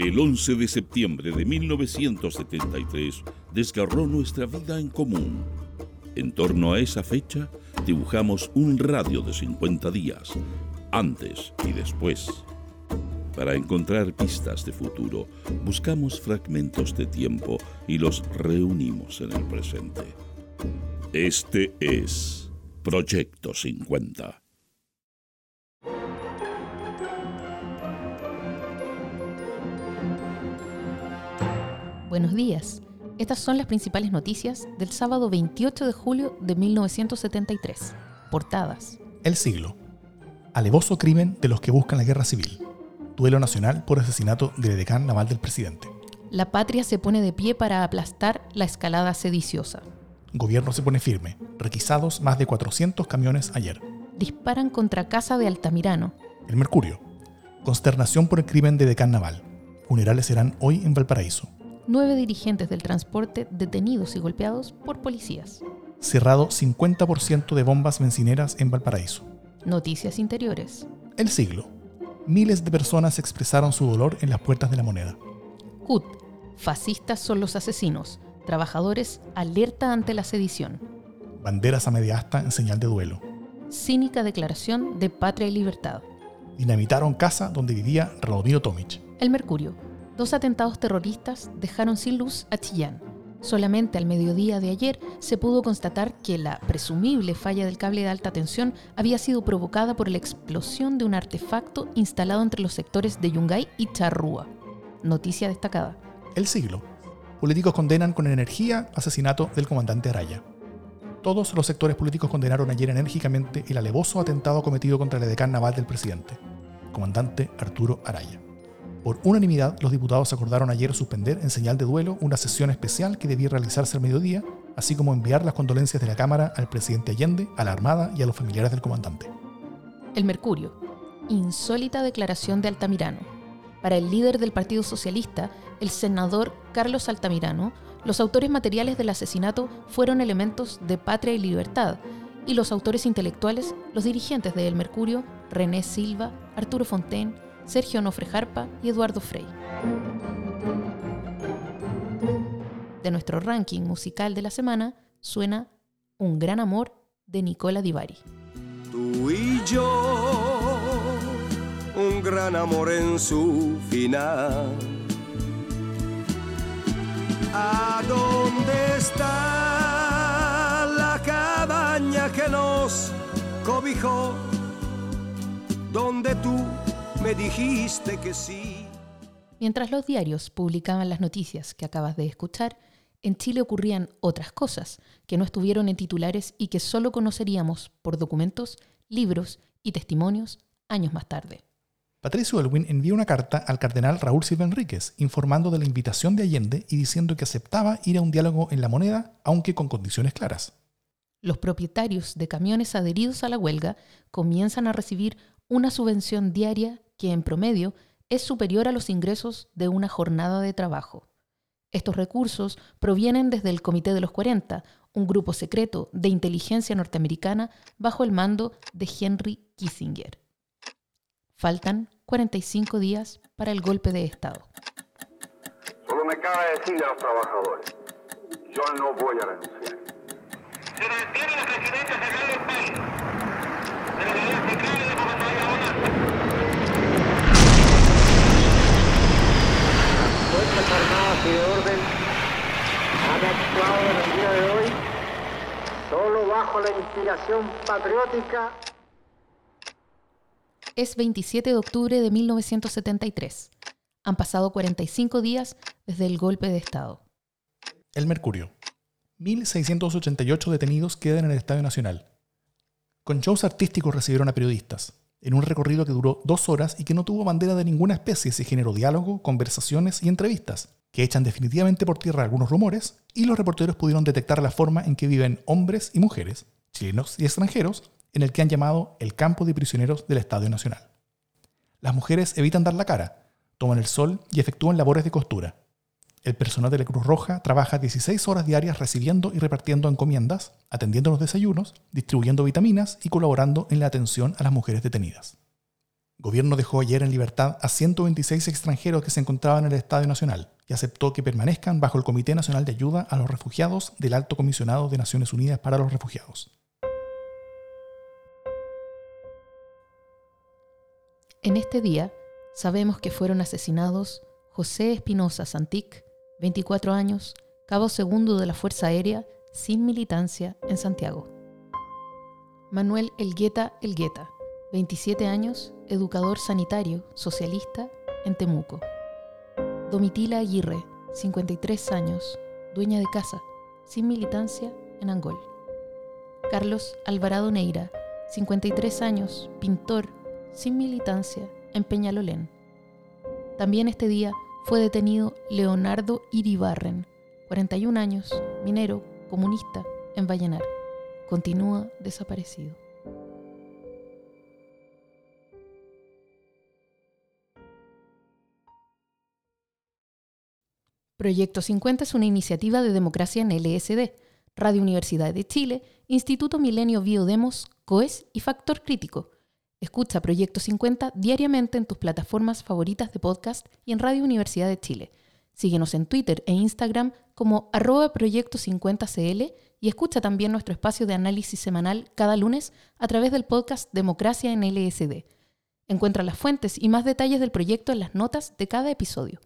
El 11 de septiembre de 1973 desgarró nuestra vida en común. En torno a esa fecha, dibujamos un radio de 50 días, antes y después. Para encontrar pistas de futuro, buscamos fragmentos de tiempo y los reunimos en el presente. Este es Proyecto 50. Buenos días. Estas son las principales noticias del sábado 28 de julio de 1973. Portadas. El siglo. Alevoso crimen de los que buscan la guerra civil. Duelo nacional por asesinato del decán naval del presidente. La patria se pone de pie para aplastar la escalada sediciosa. Gobierno se pone firme. Requisados más de 400 camiones ayer. Disparan contra casa de Altamirano. El Mercurio. Consternación por el crimen de decán naval. Funerales serán hoy en Valparaíso nueve dirigentes del transporte detenidos y golpeados por policías. Cerrado 50% de bombas bencineras en Valparaíso. Noticias interiores. El siglo. Miles de personas expresaron su dolor en las puertas de la moneda. CUT. Fascistas son los asesinos. Trabajadores alerta ante la sedición. Banderas a media asta en señal de duelo. Cínica declaración de patria y libertad. Dinamitaron casa donde vivía Radomiro Tomic. El Mercurio dos atentados terroristas dejaron sin luz a Chillán. Solamente al mediodía de ayer se pudo constatar que la presumible falla del cable de alta tensión había sido provocada por la explosión de un artefacto instalado entre los sectores de Yungay y Charrúa. Noticia destacada. El siglo. Políticos condenan con energía asesinato del comandante Araya. Todos los sectores políticos condenaron ayer enérgicamente el alevoso atentado cometido contra el decán naval del presidente, comandante Arturo Araya. Por unanimidad, los diputados acordaron ayer suspender en señal de duelo una sesión especial que debía realizarse al mediodía, así como enviar las condolencias de la Cámara al presidente Allende, a la Armada y a los familiares del comandante. El Mercurio. Insólita declaración de Altamirano. Para el líder del Partido Socialista, el senador Carlos Altamirano, los autores materiales del asesinato fueron elementos de patria y libertad, y los autores intelectuales, los dirigentes de El Mercurio, René Silva, Arturo Fontaine, Sergio Onofre Jarpa y Eduardo Frey. De nuestro ranking musical de la semana suena Un gran amor de Nicola Divari. Tú y yo, un gran amor en su final. ¿A dónde está la cabaña que nos cobijó? Donde tú me dijiste que sí. Mientras los diarios publicaban las noticias que acabas de escuchar, en Chile ocurrían otras cosas que no estuvieron en titulares y que solo conoceríamos por documentos, libros y testimonios años más tarde. Patricio Elwin envió una carta al cardenal Raúl Silva Enríquez informando de la invitación de Allende y diciendo que aceptaba ir a un diálogo en la moneda, aunque con condiciones claras. Los propietarios de camiones adheridos a la huelga comienzan a recibir una subvención diaria que en promedio es superior a los ingresos de una jornada de trabajo. Estos recursos provienen desde el Comité de los 40, un grupo secreto de inteligencia norteamericana bajo el mando de Henry Kissinger. Faltan 45 días para el golpe de Estado. Solo me cabe decirle a los trabajadores, yo no voy a renunciar. Se mantiene la presidencia central del país, de la unidad central y de Fuerzas Armadas y de Orden han actuado en el día de hoy solo bajo la inspiración patriótica. Es 27 de octubre de 1973. Han pasado 45 días desde el golpe de Estado. El Mercurio. 1.688 detenidos quedan en el Estadio Nacional. Con shows artísticos recibieron a periodistas en un recorrido que duró dos horas y que no tuvo bandera de ninguna especie, se generó diálogo, conversaciones y entrevistas, que echan definitivamente por tierra algunos rumores, y los reporteros pudieron detectar la forma en que viven hombres y mujeres, chilenos y extranjeros, en el que han llamado el campo de prisioneros del Estadio Nacional. Las mujeres evitan dar la cara, toman el sol y efectúan labores de costura, el personal de la Cruz Roja trabaja 16 horas diarias recibiendo y repartiendo encomiendas, atendiendo los desayunos, distribuyendo vitaminas y colaborando en la atención a las mujeres detenidas. Gobierno dejó ayer en libertad a 126 extranjeros que se encontraban en el Estadio Nacional y aceptó que permanezcan bajo el Comité Nacional de Ayuda a los Refugiados del Alto Comisionado de Naciones Unidas para los Refugiados. En este día sabemos que fueron asesinados José Espinosa Santic, 24 años, cabo segundo de la Fuerza Aérea, sin militancia en Santiago. Manuel Elgueta Elgueta, 27 años, educador sanitario, socialista, en Temuco. Domitila Aguirre, 53 años, dueña de casa, sin militancia en Angol. Carlos Alvarado Neira, 53 años, pintor, sin militancia en Peñalolén. También este día fue detenido Leonardo Iribarren, 41 años, minero, comunista, en Vallenar. Continúa desaparecido. Proyecto 50 es una iniciativa de democracia en LSD, Radio Universidad de Chile, Instituto Milenio Biodemos, COES y Factor Crítico. Escucha Proyecto 50 diariamente en tus plataformas favoritas de podcast y en Radio Universidad de Chile. Síguenos en Twitter e Instagram como arroba Proyecto 50CL y escucha también nuestro espacio de análisis semanal cada lunes a través del podcast Democracia en LSD. Encuentra las fuentes y más detalles del proyecto en las notas de cada episodio.